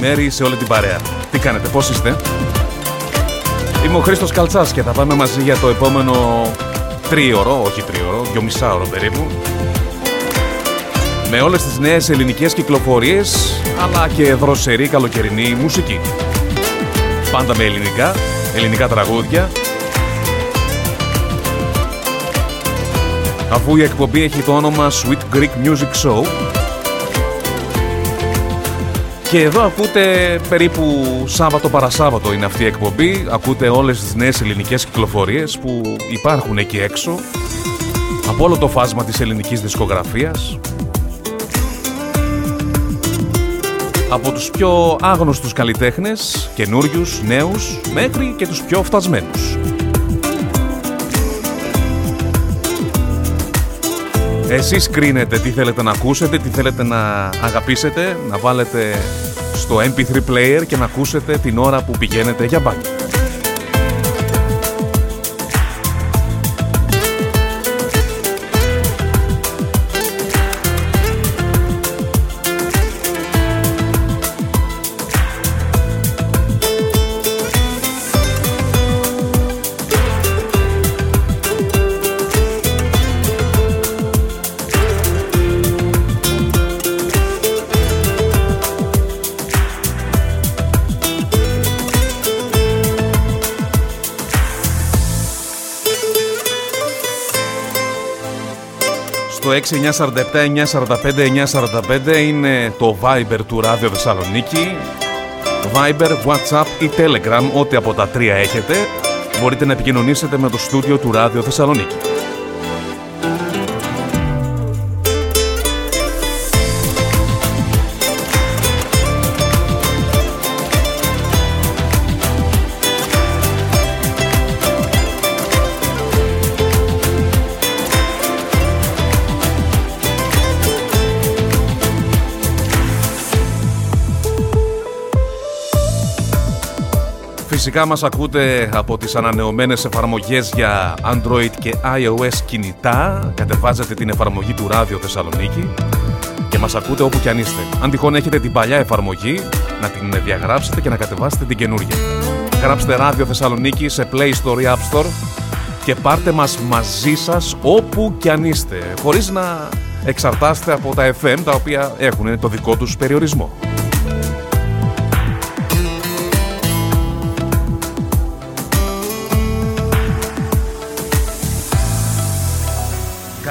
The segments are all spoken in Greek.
Καλό μεσημέρι σε όλη την παρέα. Τι κάνετε, πώς είστε; Είμαι ο Χρήστος Καλτσάς και θα πάμε μαζί για το επόμενο τρίωρο, όχι τρίωρο, δυο μισάωρο περίπου. Με όλες τις νέες ελληνικές κυκλοφορίες, αλλά και δροσερή καλοκαιρινή μουσική. Πάντα με ελληνικά, ελληνικά τραγούδια. Αφού η εκπομπή έχει το όνομα Sweet Greek Music Show, και εδώ ακούτε περίπου Σάββατο παρασάββατο είναι αυτή η εκπομπή. Ακούτε όλες τις νέες ελληνικές κυκλοφορίες που υπάρχουν εκεί έξω. Από όλο το φάσμα της ελληνικής δισκογραφίας. Από τους πιο άγνωστους καλλιτέχνες, καινούριους, νέους, μέχρι και τους πιο φτασμένους. Εσείς κρίνετε τι θέλετε να ακούσετε, τι θέλετε να αγαπήσετε, να βάλετε στο MP3 player και να ακούσετε την ώρα που πηγαίνετε για μπάνιο. Το 6947-945-945 είναι το Viber του Ράδιο Θεσσαλονίκη. Viber, WhatsApp ή Telegram, ό,τι από τα τρία έχετε, μπορείτε να επικοινωνήσετε με το στούντιο του Ράδιο Θεσσαλονίκη. Φυσικά μας ακούτε από τις ανανεωμένες εφαρμογές για Android και iOS κινητά. Κατεβάζετε την εφαρμογή του Ράδιο Θεσσαλονίκη και μας ακούτε όπου κι αν είστε. Αν τυχόν έχετε την παλιά εφαρμογή, να την διαγράψετε και να κατεβάσετε την καινούργια. Γράψτε Ράδιο Θεσσαλονίκη σε Play Store ή App Store και πάρτε μας μαζί σας όπου κι αν είστε, χωρίς να εξαρτάστε από τα FM τα οποία έχουν το δικό τους περιορισμό.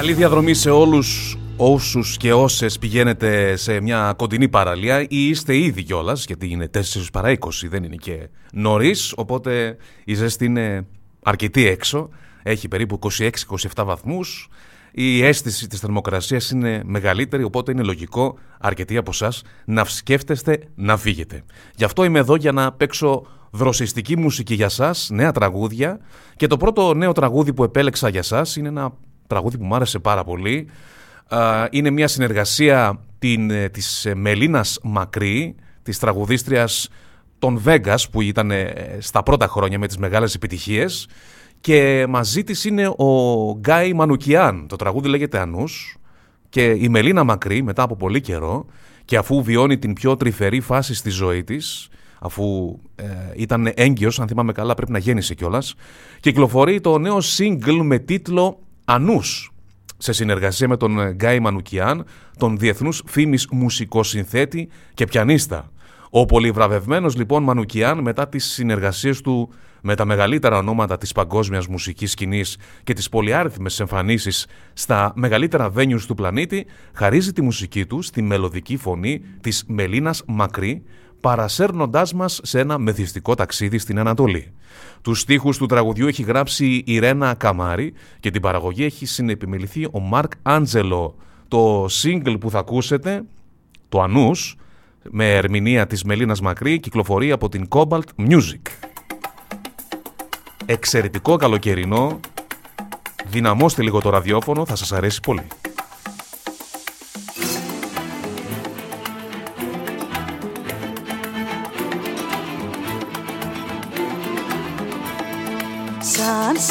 Καλή διαδρομή σε όλους όσους και όσες πηγαίνετε σε μια κοντινή παραλία. Ή είστε ήδη κιόλας, γιατί είναι 4 παρά 20, δεν είναι και νωρίς, οπότε η ζέστη είναι αρκετή έξω, έχει περίπου 26-27 βαθμούς, η αίσθηση της θερμοκρασίας είναι μεγαλύτερη, οπότε είναι λογικό αρκετοί από εσάς να σκέφτεστε να φύγετε. Γι' αυτό είμαι εδώ για να παίξω δροσιστική μουσική για σας, νέα τραγούδια. Και το πρώτο νέο τραγούδι που επέλεξα για σας είναι ένα τραγούδι που μου άρεσε πάρα πολύ. Είναι μια συνεργασία την, ε, της ε, Μελίνας Μακρύ, της τραγουδίστριας των Vegas που ήταν ε, στα πρώτα χρόνια με τις μεγάλες επιτυχίες και μαζί της είναι ο Γκάι Μανουκιάν. Το τραγούδι λέγεται Ανούς και η Μελίνα Μακρύ μετά από πολύ καιρό και αφού βιώνει την πιο τρυφερή φάση στη ζωή της αφού ήταν έγκυος, αν θυμάμαι καλά πρέπει να γέννησε κιόλας, κυκλοφορεί το νέο single με τίτλο Ανούς σε συνεργασία με τον ε, Γκάι Μανουκιάν, τον διεθνούς φήμης μουσικό συνθέτη και πιανίστα. Ο πολυβραβευμένος λοιπόν Μανουκιάν μετά τις συνεργασίες του με τα μεγαλύτερα ονόματα της παγκόσμιας μουσικής σκηνής και τις πολυάριθμες εμφανίσεις στα μεγαλύτερα venues του πλανήτη, χαρίζει τη μουσική του στη μελωδική φωνή της Μελίνας Μακρύ, παρασέρνοντάς μας σε ένα μεθυστικό ταξίδι στην Ανατολή. Τους στίχους του τραγουδιού έχει γράψει η Ρένα Καμάρη και την παραγωγή έχει συνεπιμεληθεί ο Μάρκ Άντζελο. Το single που θα ακούσετε, το Ανούς, με ερμηνεία της Μελίνας Μακρύ, κυκλοφορεί από την Cobalt Music. Εξαιρετικό καλοκαιρινό, δυναμώστε λίγο το ραδιόφωνο, θα σας αρέσει πολύ.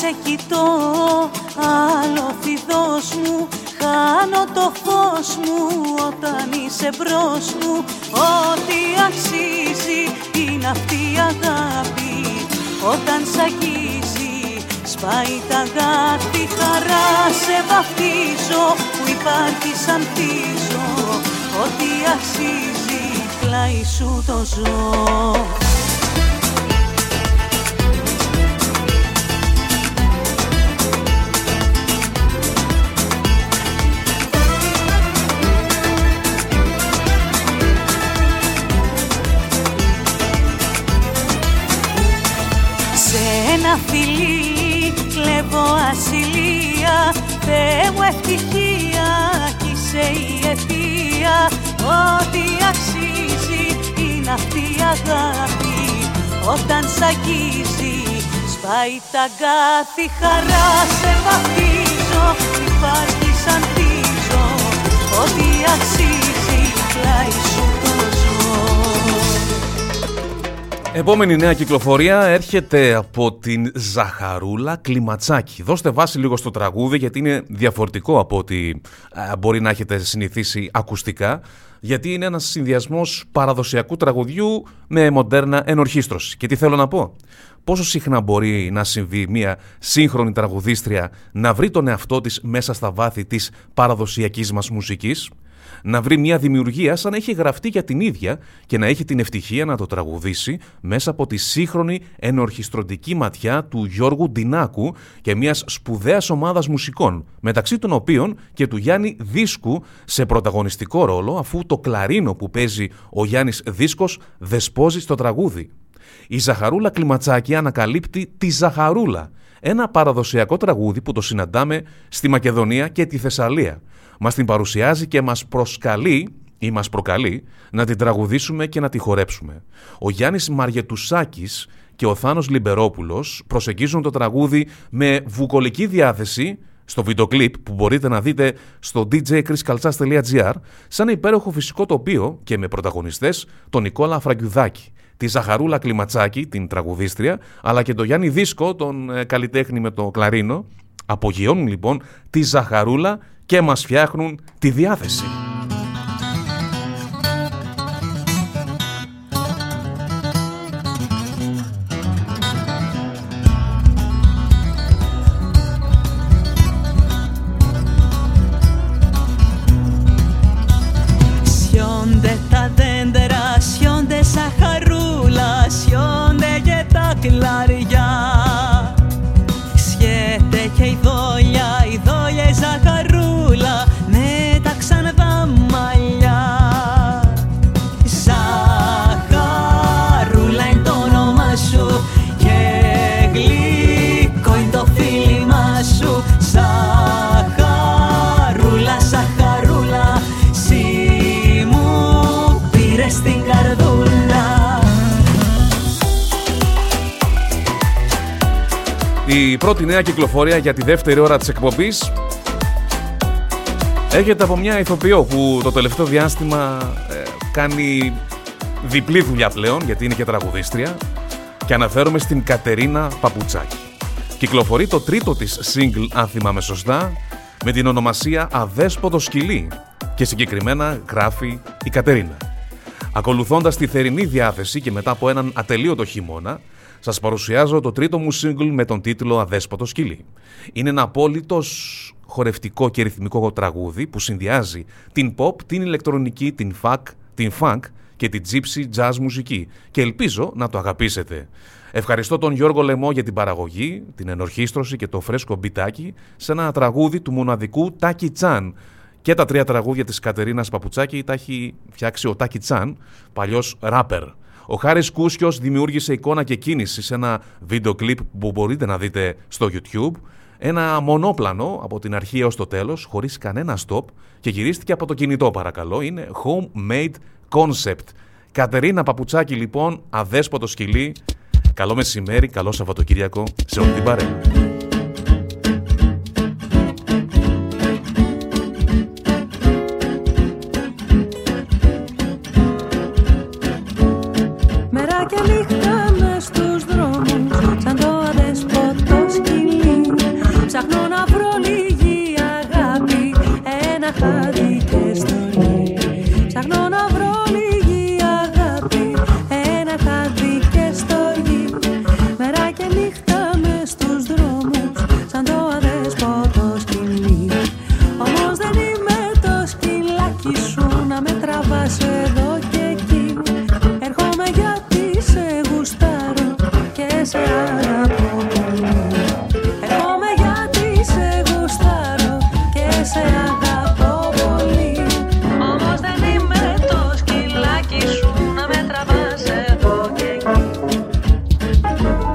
Σε κοιτώ άλλο φιδός μου Χάνω το φως μου όταν είσαι μπρος μου. Ό,τι αξίζει είναι αυτή η αγάπη όταν σ' αγγίζει σπάει τα αγάπη. Χαρά σε βαφτίζω που υπάρχει σαν πίσω ότι αξίζει πλάι σου το ζω ευτυχία κι είσαι η αιτία. Ό,τι αξίζει είναι αυτή η αγάπη. Όταν σ' αγγίζει σπάει τα γκάθη Χαρά. Σε βαφτίζω υπάρχει σαν πίσω Ό,τι αξίζει Επόμενη νέα κυκλοφορία έρχεται από την Ζαχαρούλα Κλιματσάκη. Δώστε βάση λίγο στο τραγούδι γιατί είναι διαφορετικό από ό,τι μπορεί να έχετε συνηθίσει ακουστικά γιατί είναι ένας συνδυασμός παραδοσιακού τραγουδιού με μοντέρνα ενορχίστρωση. Και τι θέλω να πω; Πόσο συχνά μπορεί να συμβεί μια σύγχρονη τραγουδίστρια να βρει τον εαυτό της μέσα στα βάθη της παραδοσιακής μας μουσικής; Να βρει μια δημιουργία σαν να έχει γραφτεί για την ίδια και να έχει την ευτυχία να το τραγουδήσει μέσα από τη σύγχρονη ενορχιστρωτική ματιά του Γιώργου Ντινάκου και μιας σπουδαίας ομάδας μουσικών, μεταξύ των οποίων και του Γιάννη Δίσκου σε πρωταγωνιστικό ρόλο αφού το κλαρίνο που παίζει ο Γιάννης Δίσκος δεσπόζει στο τραγούδι. Η Ζαχαρούλα Κλιματσάκη ανακαλύπτει τη Ζαχαρούλα, ένα παραδοσιακό τραγούδι που το συναντάμε στη Μακεδονία και τη Θεσσαλία μας την παρουσιάζει και μας προσκαλεί ή μας προκαλεί να την τραγουδήσουμε και να τη χορέψουμε. Ο Γιάννης Μαριετουσάκης και ο Θάνος Λιμπερόπουλος προσεγγίζουν το τραγούδι με βουκολική διάθεση στο βίντεο κλιπ που μπορείτε να δείτε στο djchriskaltsas.gr σαν υπέροχο φυσικό τοπίο και με πρωταγωνιστές τον Νικόλα Φραγκιουδάκη, τη Ζαχαρούλα Κλιματσάκη, την τραγουδίστρια, αλλά και τον Γιάννη Δίσκο, τον ε, καλλιτέχνη με το κλαρίνο. Απογειώνουν λοιπόν τη Ζαχαρούλα και μας φτιάχνουν τη διάθεση. Πρώτη νέα κυκλοφορία για τη δεύτερη ώρα της εκπομπής έρχεται από μια ηθοποιό που το τελευταίο διάστημα ε, κάνει διπλή δουλειά πλέον γιατί είναι και τραγουδίστρια και αναφέρομαι στην Κατερίνα Παπουτσάκη. Κυκλοφορεί το τρίτο της single αν θυμάμαι σωστά με την ονομασία «Αδέσποτο σκυλί» και συγκεκριμένα γράφει η Κατερίνα. Ακολουθώντας τη θερινή διάθεση και μετά από έναν ατελείωτο χειμώνα, σας παρουσιάζω το τρίτο μου single με τον τίτλο «Αδέσποτο σκυλί». Είναι ένα απόλυτος χορευτικό και ρυθμικό τραγούδι που συνδυάζει την pop, την ηλεκτρονική, την funk, την funk και την gypsy jazz μουσική και ελπίζω να το αγαπήσετε. Ευχαριστώ τον Γιώργο Λεμό για την παραγωγή, την ενορχίστρωση και το φρέσκο μπιτάκι σε ένα τραγούδι του μοναδικού Τάκι Τσάν. Και τα τρία τραγούδια της Κατερίνας Παπουτσάκη τα έχει φτιάξει ο Τάκι Τσάν, παλιός ράπερ. Ο Χάρης Κούσιος δημιούργησε εικόνα και κίνηση σε ένα βίντεο κλιπ που μπορείτε να δείτε στο YouTube. Ένα μονόπλανο από την αρχή έως το τέλος, χωρίς κανένα stop και γυρίστηκε από το κινητό παρακαλώ. Είναι homemade concept. Κατερίνα Παπουτσάκη λοιπόν, αδέσποτο σκυλί. Καλό μεσημέρι, καλό Σαββατοκύριακο σε όλη την παρέα.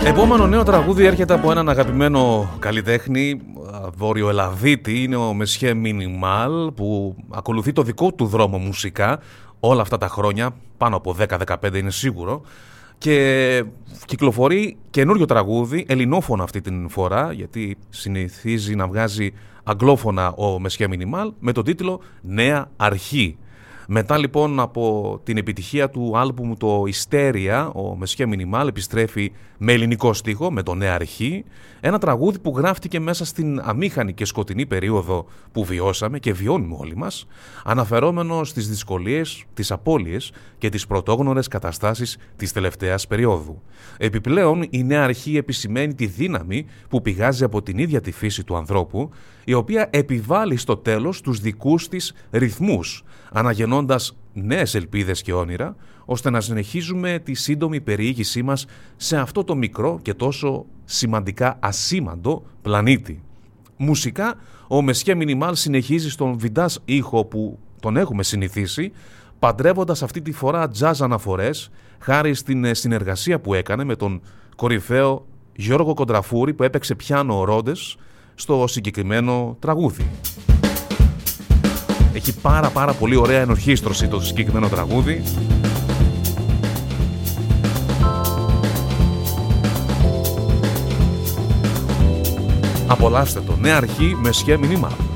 Επόμενο νέο τραγούδι έρχεται από έναν αγαπημένο καλλιτέχνη Βόρειο Ελαβίτη, είναι ο Μεσχέ Μινιμάλ που ακολουθεί το δικό του δρόμο μουσικά όλα αυτά τα χρόνια, πάνω από 10-15 είναι σίγουρο και κυκλοφορεί καινούριο τραγούδι, ελληνόφωνο αυτή την φορά γιατί συνηθίζει να βγάζει αγγλόφωνα ο Μεσχέ Μινιμάλ με τον τίτλο «Νέα Αρχή». Μετά λοιπόν από την επιτυχία του άλμπουμ το «Ιστέρια», ο Μεσχέ Μινιμάλ επιστρέφει με ελληνικό στίχο, με το «Νέα Αρχή», ένα τραγούδι που γράφτηκε μέσα στην αμήχανη και σκοτεινή περίοδο που βιώσαμε και βιώνουμε όλοι μας, αναφερόμενο στις δυσκολίες, τις απώλειες και τις πρωτόγνωρες καταστάσεις της τελευταίας περίοδου. Επιπλέον, η νέα αρχή επισημαίνει τη δύναμη που πηγάζει από την ίδια τη φύση του ανθρώπου, η οποία επιβάλλει στο τέλος τους δικούς της ρυθμούς, αναγεννώντας νέες ελπίδες και όνειρα, ώστε να συνεχίζουμε τη σύντομη περιήγησή μας σε αυτό το μικρό και τόσο σημαντικά ασήμαντο πλανήτη. Μουσικά, ο Μεσχέ Μινιμάλ συνεχίζει στον βιντάζ ήχο που τον έχουμε συνηθίσει, παντρεύοντας αυτή τη φορά jazz αναφορές, χάρη στην συνεργασία που έκανε με τον κορυφαίο Γιώργο Κοντραφούρη που έπαιξε πιάνο ρόντες στο συγκεκριμένο τραγούδι. Έχει πάρα πάρα πολύ ωραία ενορχίστρωση το συγκεκριμένο τραγούδι. Απολαύστε το νέα αρχή με σχέ μηνύμα.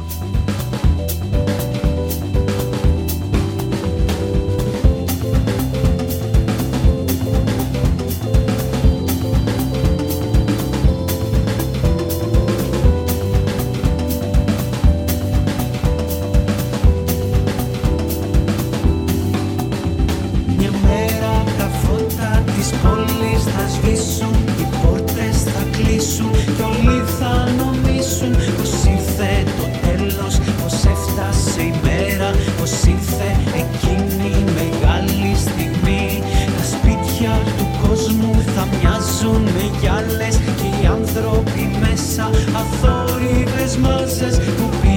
flores nas.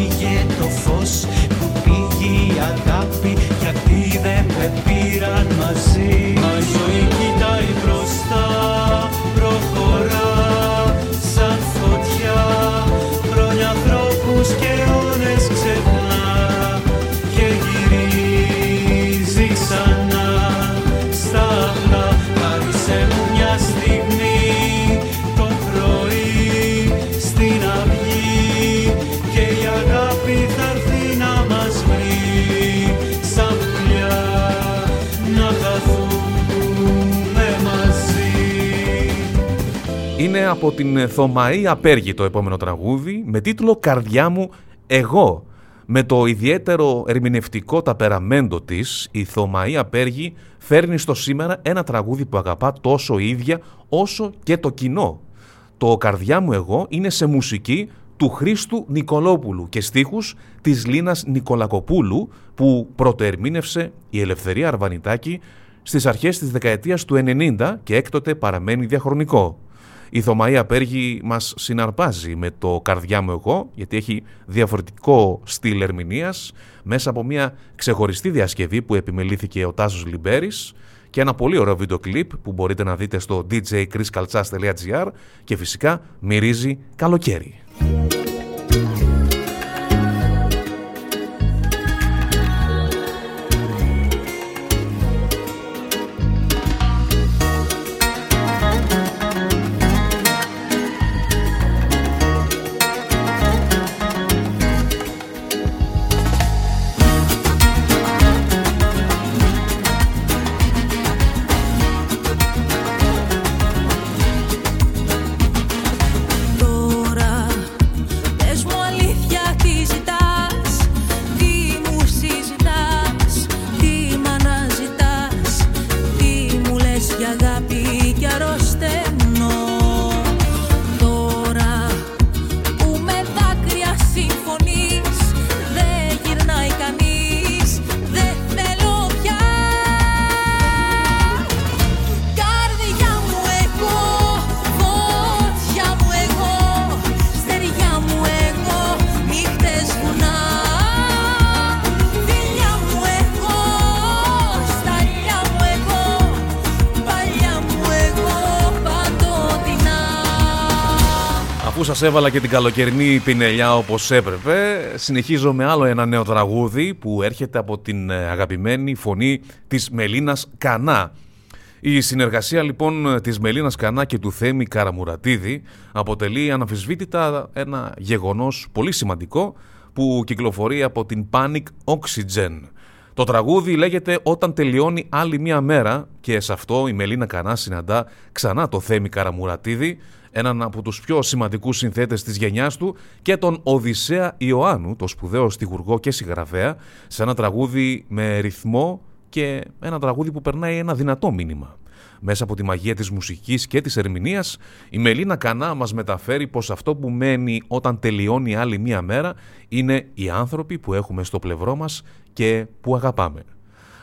Από την Θωμαή Απέργη το επόμενο τραγούδι με τίτλο «Καρδιά μου εγώ». Με το ιδιαίτερο ερμηνευτικό ταπεραμέντο της, η Θωμαή Απέργη φέρνει στο σήμερα ένα τραγούδι που αγαπά τόσο η ίδια όσο και το κοινό. Το «Καρδιά μου εγώ» είναι σε μουσική του Χρήστου Νικολόπουλου και στίχους της Λίνας Νικολακοπούλου που πρωτοερμήνευσε η Ελευθερία Αρβανιτάκη στις αρχές της δεκαετίας του 90 και έκτοτε παραμένει διαχρονικό. Η Θωμαή Απέργη μας συναρπάζει με το «Καρδιά μου εγώ» γιατί έχει διαφορετικό στυλ ερμηνείας μέσα από μια ξεχωριστή διασκευή που επιμελήθηκε ο Τάσος Λιμπέρης και ένα πολύ ωραίο βίντεο κλιπ που μπορείτε να δείτε στο djchriskaltsas.gr και φυσικά μυρίζει καλοκαίρι. Σας έβαλα και την καλοκαιρινή πινελιά όπως έπρεπε, συνεχίζω με άλλο ένα νέο τραγούδι που έρχεται από την ε, αγαπημένη φωνή της Μελίνας Κανά. Η συνεργασία λοιπόν της Μελίνας Κανά και του Θέμη Καραμουρατίδη αποτελεί αναμφισβήτητα ένα γεγονός πολύ σημαντικό που κυκλοφορεί από την Panic Oxygen. Το τραγούδι λέγεται «Όταν τελειώνει άλλη μία μέρα» και σε αυτό η Μελίνα Κανά συναντά ξανά το Θέμη Καραμουρατίδη έναν από τους πιο σημαντικούς συνθέτες της γενιάς του και τον Οδυσσέα Ιωάννου, το σπουδαίο στιγουργό και συγγραφέα, σε ένα τραγούδι με ρυθμό και ένα τραγούδι που περνάει ένα δυνατό μήνυμα. Μέσα από τη μαγεία της μουσικής και της ερμηνείας, η Μελίνα Κανά μας μεταφέρει πως αυτό που μένει όταν τελειώνει άλλη μία μέρα είναι οι άνθρωποι που έχουμε στο πλευρό μας και που αγαπάμε.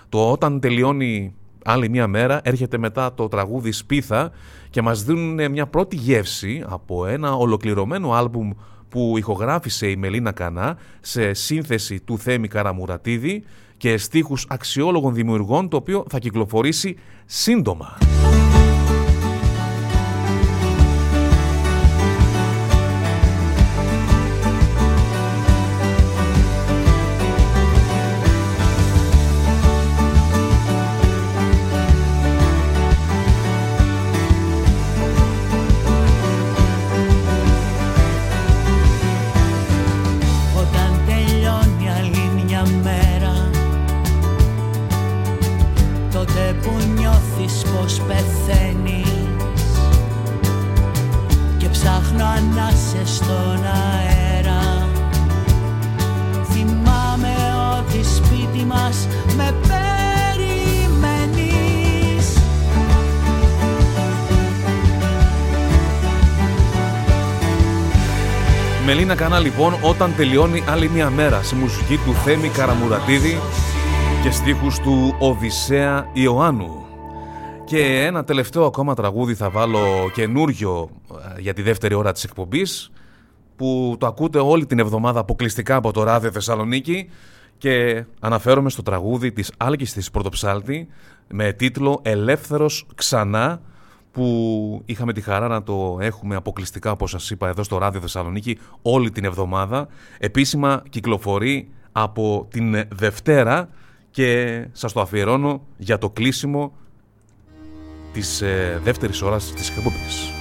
Το όταν τελειώνει άλλη μία μέρα έρχεται μετά το τραγούδι Σπίθα και μας δίνουν μια πρώτη γεύση από ένα ολοκληρωμένο άλμπουμ που ηχογράφησε η Μελίνα Κανά σε σύνθεση του Θέμη Καραμουρατίδη και στίχους αξιόλογων δημιουργών το οποίο θα κυκλοφορήσει σύντομα. Μελίνα Κανά λοιπόν όταν τελειώνει άλλη μια μέρα στη μουσική του Θέμη Καραμουρατίδη και στίχους του Οδυσσέα Ιωάννου. Και ένα τελευταίο ακόμα τραγούδι θα βάλω καινούριο ε, για τη δεύτερη ώρα της εκπομπής που το ακούτε όλη την εβδομάδα αποκλειστικά από το Ράδιο Θεσσαλονίκη και αναφέρομαι στο τραγούδι της Άλκης της Πρωτοψάλτη με τίτλο «Ελεύθερος ξανά» που είχαμε τη χαρά να το έχουμε αποκλειστικά όπως σας είπα εδώ στο Ράδιο Θεσσαλονίκη όλη την εβδομάδα. Επίσημα κυκλοφορεί από την Δευτέρα και σας το αφιερώνω για το κλείσιμο της ε, δεύτερης ώρας της εκπομπής.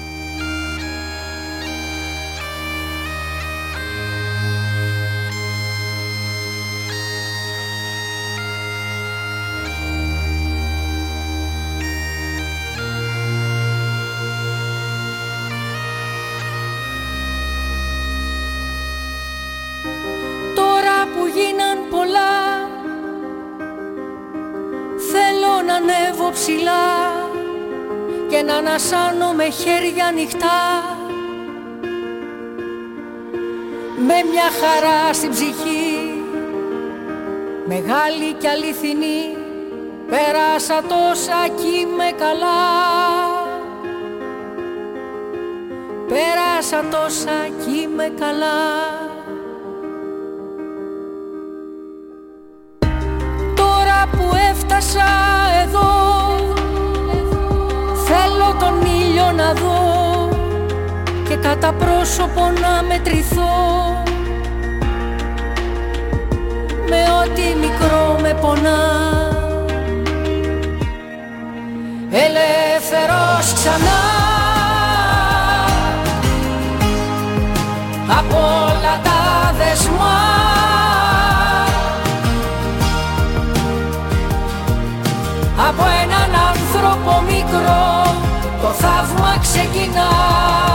Και να ανασάνω με χέρια ανοιχτά. Με μια χαρά στην ψυχή. Μεγάλη και αληθινή. Πέρασα τόσα κι είμαι καλά. Πέρασα τόσα κι είμαι καλά. Τώρα που έφτασα και κατά πρόσωπο να μετρηθώ. Με ό,τι μικρό με πονά. Ελεύθερος ξανά. Από όλα τα δεσμά. Από έναν άνθρωπο μικρό το θαύμα ξεκινά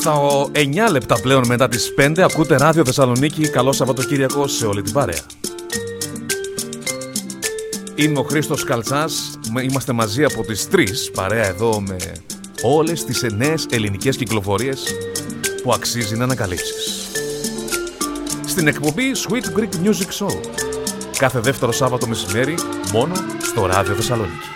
Στα 9 λεπτά πλέον μετά τις 5 ακούτε ράδιο Θεσσαλονίκη. Καλό Σαββατοκύριακο σε όλη την παρέα. Είμαι ο Χρήστος Καλτσάς. Είμαστε μαζί από τις 3 παρέα εδώ με όλες τις νέες ελληνικές κυκλοφορίες που αξίζει να ανακαλύψεις. Στην εκπομπή Sweet Greek Music Show κάθε δεύτερο Σάββατο μεσημέρι μόνο στο Ράδιο Θεσσαλονίκη.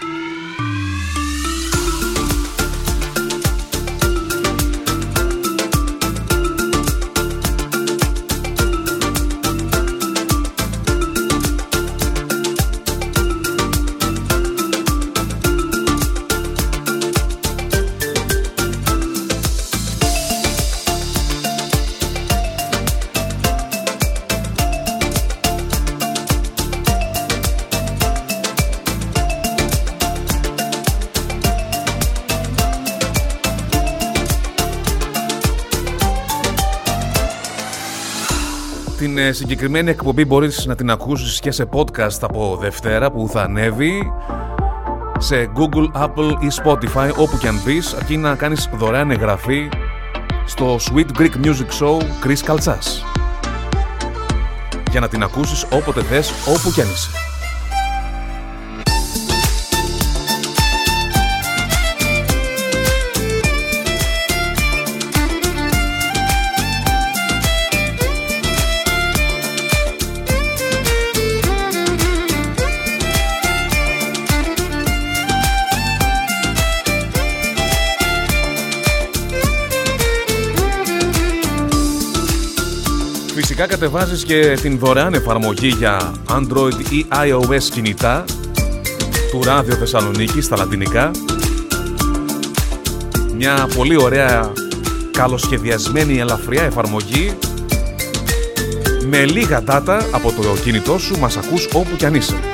Συγκεκριμένη εκπομπή μπορείς να την ακούσεις και σε podcast από Δευτέρα που θα ανέβει σε Google, Apple ή Spotify όπου και αν μπεις αρκεί να κάνεις δωρεάν εγγραφή στο Sweet Greek Music Show Chris Καλτσάς για να την ακούσεις όποτε θες, όπου και αν είσαι. Φυσικά κατεβάζεις και την δωρεάν εφαρμογή για Android ή iOS κινητά του Ράδιο Θεσσαλονίκη στα λατινικά. Μια πολύ ωραία καλοσχεδιασμένη ελαφριά εφαρμογή με λίγα data από το κινητό σου μας ακούς όπου κι αν είσαι.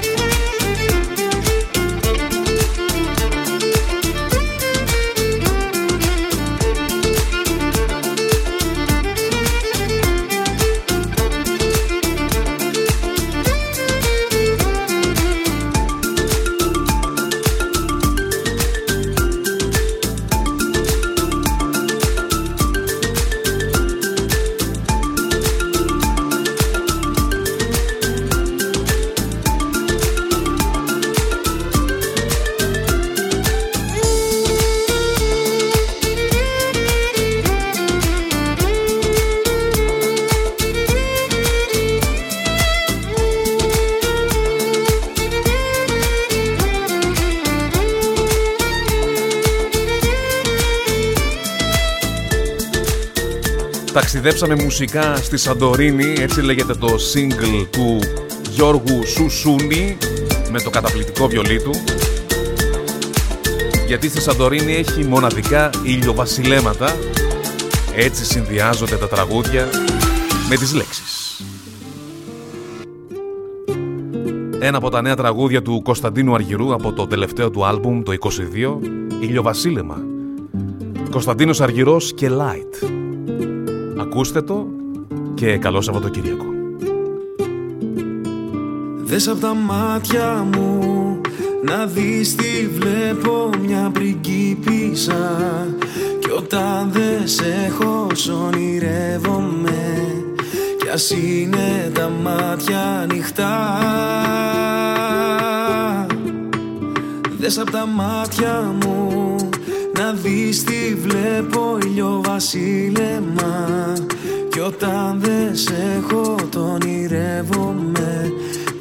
Ταξιδέψαμε μουσικά στη Σαντορίνη, έτσι λέγεται το single του Γιώργου Σουσούνη με το καταπληκτικό βιολί του. Γιατί στη Σαντορίνη έχει μοναδικά ηλιοβασιλέματα, έτσι συνδυάζονται τα τραγούδια με τις λέξεις. Ένα από τα νέα τραγούδια του Κωνσταντίνου Αργυρού από το τελευταίο του άλμπουμ το 22, Ηλιοβασίλεμα. Κωνσταντίνος Αργυρός και Light. Ακούστε το και καλό Σαββατοκύριακο. Δες από τα μάτια μου να δεις τι βλέπω μια πριγκίπισσα. Κι όταν δεν σε έχω ονειρεύομαι. Κι ας είναι τα μάτια ανοιχτά. Δες από τα μάτια μου να δεις τι βλέπω ηλιοβασίλεμα Κι όταν δεν σε έχω τον ονειρεύομαι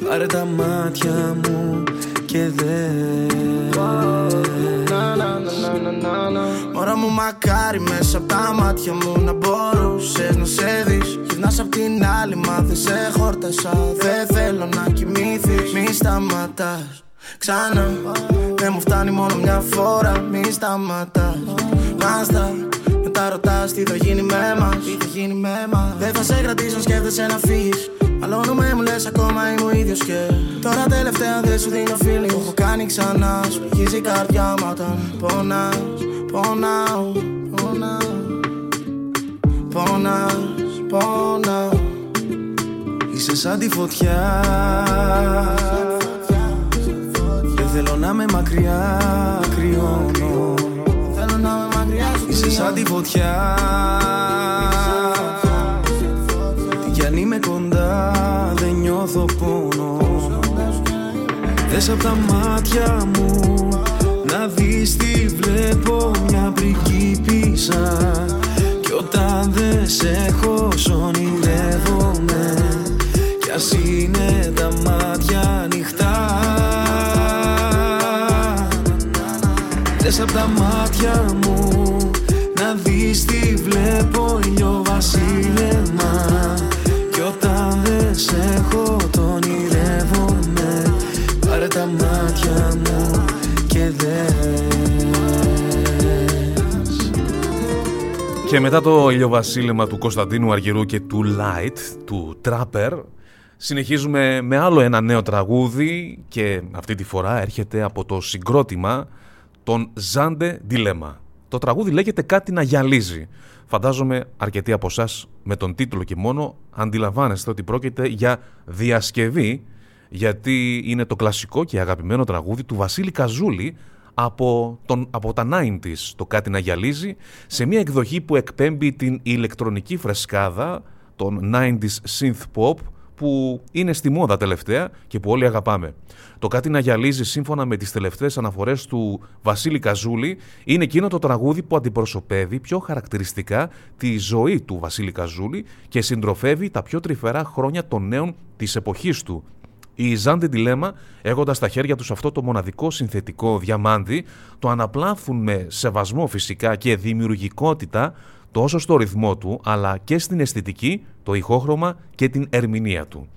Πάρε τα μάτια μου και δε. Μωρά μου μακάρι μέσα από τα μάτια μου να μπορούσες να σε δεις. Γυρνάς απ' την άλλη μα δεν σε χόρτασα. Δεν θέλω να κοιμήθεις Μη σταματάς Ξανά. Δεν μου φτάνει μόνο μια φορά Μη σταματάς. Μάστα μετά ρωτάς τι θα γίνει με μας. Τι θα γίνει με μας. Δεν θα σε κρατήσω σκέφτεσαι να φύγεις. Μαλώνουμε μου λες ακόμα είμαι ο ίδιος και. Τώρα τελευταία δεν σου δίνω φίλη Μου έχω κάνει ξανά Σου πηγίζει η καρδιά μου όταν πονάς. Πονάω, πονάω. Πονάς, πονάω. Είσαι σαν τη φωτιά Θέλω να με μακριά, κρυώνω. Θέλω να με μακριά σου Είσαι σαν τη φωτιά. Τι κι αν είμαι κοντά δεν νιώθω πόνο. Δες από τα μάτια μου Να δεις τι βλέπω μια πριγκίπισσα Κι όταν δεν σε έχω ονειρεύομαι. Κι ας είναι τα μάτια Δες απ' τα μάτια μου Να δεις τι βλέπω ηλιοβασίλεμα Κι όταν δεν σε έχω το ονειρεύομαι Πάρε τα μάτια μου και δες. Και μετά το ηλιοβασίλεμα του Κωνσταντίνου Αργυρού και του Light, του Trapper, συνεχίζουμε με άλλο ένα νέο τραγούδι και αυτή τη φορά έρχεται από το συγκρότημα των Ζάντε Dilemma. Το τραγούδι λέγεται «Κάτι να γυαλίζει». Φαντάζομαι αρκετοί από εσάς με τον τίτλο και μόνο αντιλαμβάνεστε ότι πρόκειται για διασκευή γιατί είναι το κλασικό και αγαπημένο τραγούδι του Βασίλη Καζούλη από, τον, από τα 90s το κάτι να γυαλίζει σε μια εκδοχή που εκπέμπει την ηλεκτρονική φρεσκάδα των 90s synth pop που είναι στη μόδα τελευταία και που όλοι αγαπάμε. Το κάτι να γυαλίζει σύμφωνα με τις τελευταίες αναφορές του Βασίλη Καζούλη είναι εκείνο το τραγούδι που αντιπροσωπεύει πιο χαρακτηριστικά τη ζωή του Βασίλη Καζούλη και συντροφεύει τα πιο τρυφερά χρόνια των νέων της εποχής του, οι Ζάντε Ντιλέμα, έχοντας στα χέρια τους αυτό το μοναδικό συνθετικό διαμάντι, το αναπλάθουν με σεβασμό φυσικά και δημιουργικότητα τόσο στο ρυθμό του, αλλά και στην αισθητική, το ηχόχρωμα και την ερμηνεία του.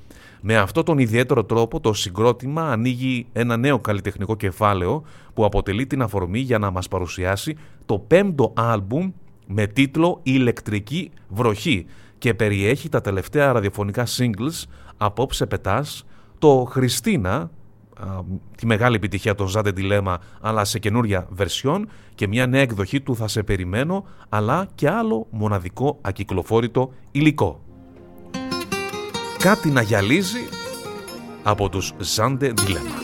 Με αυτό τον ιδιαίτερο τρόπο το συγκρότημα ανοίγει ένα νέο καλλιτεχνικό κεφάλαιο που αποτελεί την αφορμή για να μας παρουσιάσει το πέμπτο άλμπουμ με τίτλο «Ηλεκτρική βροχή» και περιέχει τα τελευταία ραδιοφωνικά singles «Απόψε πετάς», το Χριστίνα, τη μεγάλη επιτυχία των Ζάντε Ντιλέμα, αλλά σε καινούρια βερσιόν και μια νέα εκδοχή του Θα σε περιμένω, αλλά και άλλο μοναδικό ακυκλοφόρητο υλικό. Κάτι να γυαλίζει από τους Ζάντε Ντιλέμα.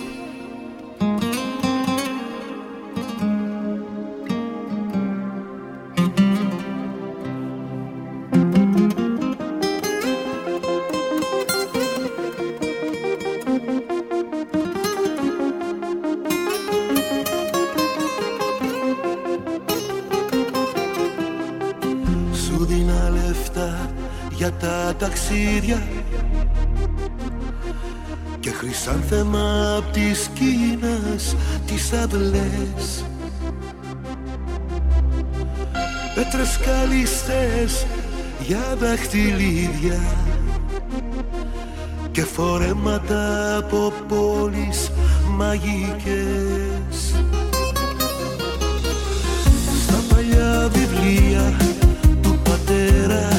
Τις αυλές Πέτρες καλιστές για δαχτυλίδια και φορέματα από πόλεις μαγικές. Στα παλιά βιβλία του πατέρα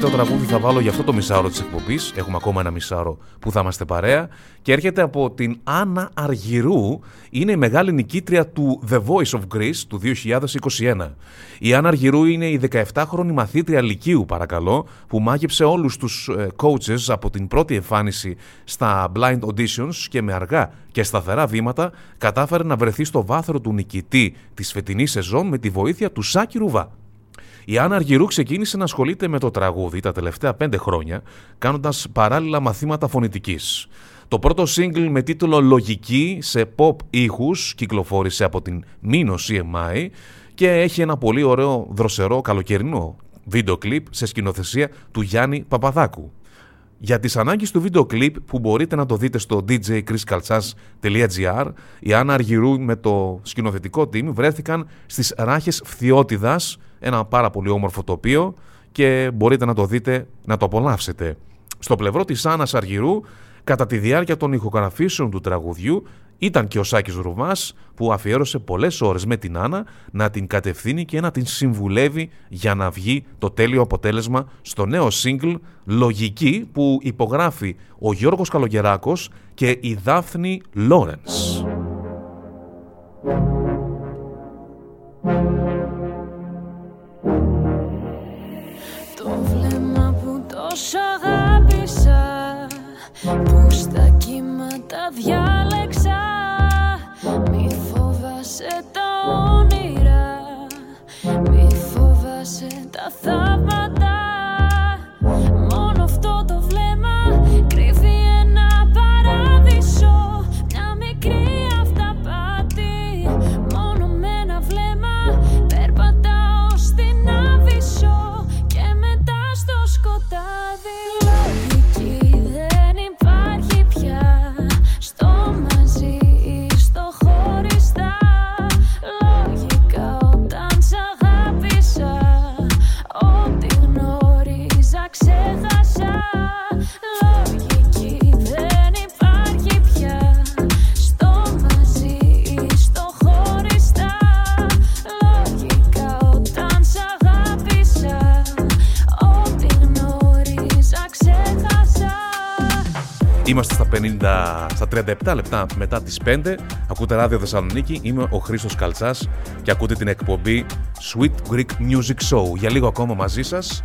τελευταίο τραγούδι θα βάλω για αυτό το μισάωρο της εκπομπής. Έχουμε ακόμα ένα μισάωρο που θα είμαστε παρέα. Και έρχεται από την Άννα Αργυρού. Είναι η μεγάλη νικήτρια του The Voice of Greece του 2021. Η Άννα Αργυρού είναι η 17χρονη μαθήτρια Λυκείου, παρακαλώ, που μάγεψε όλους τους ε, coaches από την πρώτη εμφάνιση στα blind auditions και με αργά και σταθερά βήματα κατάφερε να βρεθεί στο βάθρο του νικητή της φετινής σεζόν με τη βοήθεια του Σάκη Ρουβά. Η Άννα Αργυρού ξεκίνησε να ασχολείται με το τραγούδι τα τελευταία πέντε χρόνια, κάνοντας παράλληλα μαθήματα φωνητικής. Το πρώτο single με τίτλο «Λογική» σε pop ήχους κυκλοφόρησε από την Mino CMI και έχει ένα πολύ ωραίο δροσερό καλοκαιρινό βίντεο κλιπ σε σκηνοθεσία του Γιάννη Παπαδάκου. Για τις ανάγκες του βίντεο κλιπ που μπορείτε να το δείτε στο djchriskaltsas.gr η Άννα Αργυρού με το σκηνοθετικό team βρέθηκαν στις ράχες Φθιώτιδας ένα πάρα πολύ όμορφο τοπίο και μπορείτε να το δείτε, να το απολαύσετε. Στο πλευρό της Άννας Αργυρού, κατά τη διάρκεια των ηχογραφήσεων του τραγουδιού, ήταν και ο Σάκης Ρουβάς που αφιέρωσε πολλές ώρες με την Άννα να την κατευθύνει και να την συμβουλεύει για να βγει το τέλειο αποτέλεσμα στο νέο single «Λογική» που υπογράφει ο Γιώργος Καλογεράκος και η Δάφνη Λόρενς. Το βλέμμα που τόσο αγάπησα Που στα κύματα διάλεξα Μη φοβάσαι τα όνειρα. Μη φοβάσαι τα θαύματα 37 λεπτά μετά τις 5. Ακούτε ράδιο Θεσσαλονίκη. Είμαι ο Χρήστος Καλτσάς και ακούτε την εκπομπή Sweet Greek Music Show. Για λίγο ακόμα μαζί σας.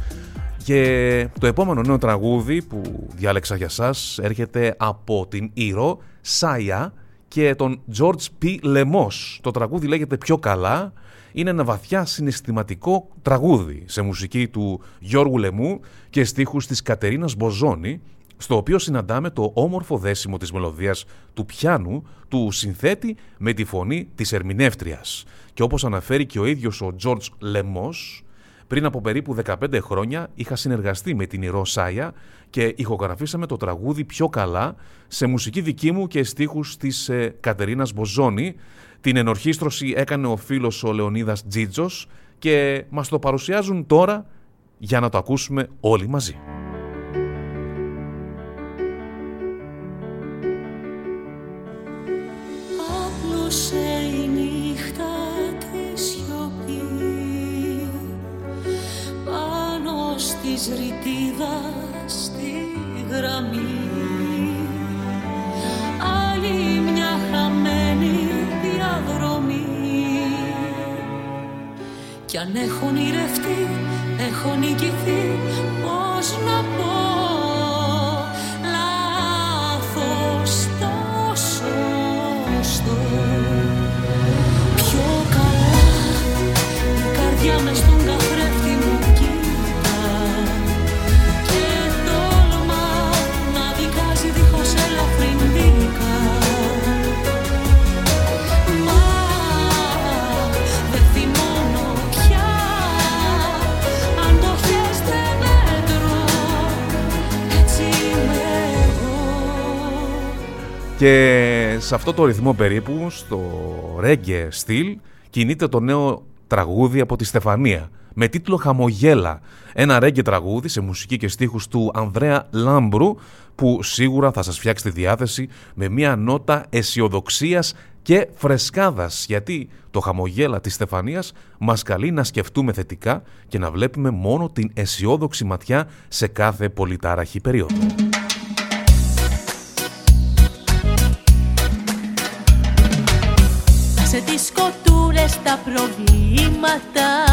Και το επόμενο νέο τραγούδι που διάλεξα για σας έρχεται από την Ήρο, Σάια και τον George P. Lemos. Το τραγούδι λέγεται «Πιο καλά». Είναι ένα βαθιά συναισθηματικό τραγούδι σε μουσική του Γιώργου Λεμού και στίχους της Κατερίνας Μποζόνη στο οποίο συναντάμε το όμορφο δέσιμο της μελωδίας του πιάνου του συνθέτη με τη φωνή της ερμηνεύτριας. Και όπως αναφέρει και ο ίδιος ο George Λεμός, πριν από περίπου 15 χρόνια είχα συνεργαστεί με την Ηρώ Σάια και ηχογραφήσαμε το τραγούδι πιο καλά σε μουσική δική μου και στίχους της ε, Κατερίνας Μποζόνη. Την ενορχίστρωση έκανε ο φίλος ο Λεωνίδας Τζίτζος και μας το παρουσιάζουν τώρα για να το ακούσουμε όλοι μαζί. Κι αν έχω ονειρευτεί, έχω νικηθεί πώς να πω Και σε αυτό το ρυθμό περίπου, στο reggae στυλ, κινείται το νέο τραγούδι από τη Στεφανία με τίτλο «Χαμογέλα». Ένα reggae τραγούδι σε μουσική και στίχους του Ανδρέα Λάμπρου που σίγουρα θα σας φτιάξει τη διάθεση με μια νότα αισιοδοξίας και φρεσκάδας γιατί το χαμογέλα της Στεφανίας μας καλεί να σκεφτούμε θετικά και να βλέπουμε μόνο την αισιόδοξη ματιά σε κάθε πολυτάραχη περίοδο. Τις σκοτούρες τα προβλήματα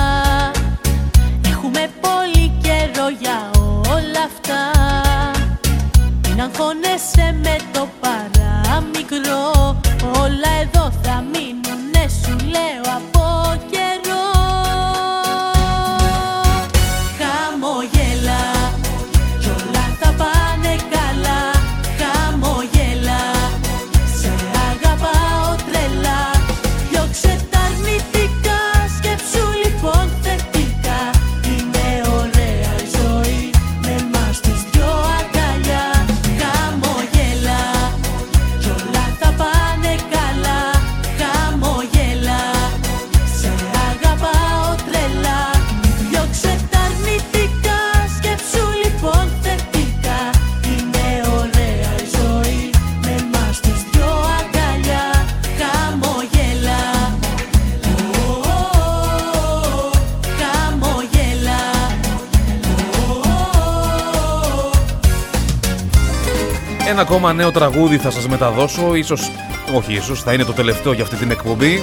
ακόμα νέο τραγούδι θα σας μεταδώσω, ίσως, όχι ίσως, θα είναι το τελευταίο για αυτή την εκπομπή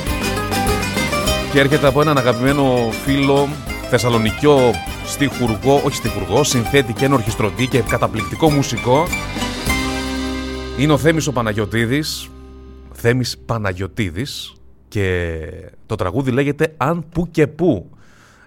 και έρχεται από έναν αγαπημένο φίλο Θεσσαλονικιό στιχουργό, όχι στιχουργό, συνθέτη και ενορχιστρωτή και καταπληκτικό μουσικό. Είναι ο Θέμης ο Παναγιωτίδης, Θέμης Παναγιωτίδης και το τραγούδι λέγεται «Αν που και που».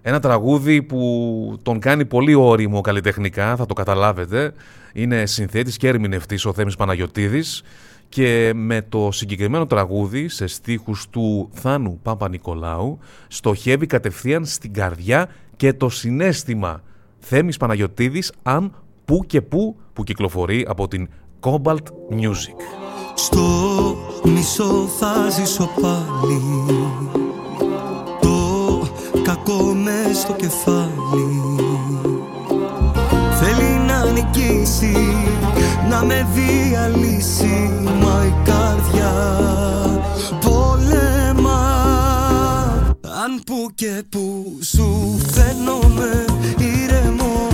Ένα τραγούδι που τον κάνει πολύ όριμο καλλιτεχνικά, θα το καταλάβετε. Είναι συνθέτης και ερμηνευτής ο Θέμης Παναγιωτίδης και με το συγκεκριμένο τραγούδι σε στίχους του Θάνου Παπα-Νικολάου στοχεύει κατευθείαν στην καρδιά και το συνέστημα Θέμης Παναγιωτίδης αν που και που που κυκλοφορεί από την Cobalt Music. Στο μισό θα ζήσω πάλι Το κακό μες στο κεφάλι Θέλει να νικήσει Να με διαλύσει Μα η καρδιά πολέμα. Αν που και που σου φαίνομαι ήρεμος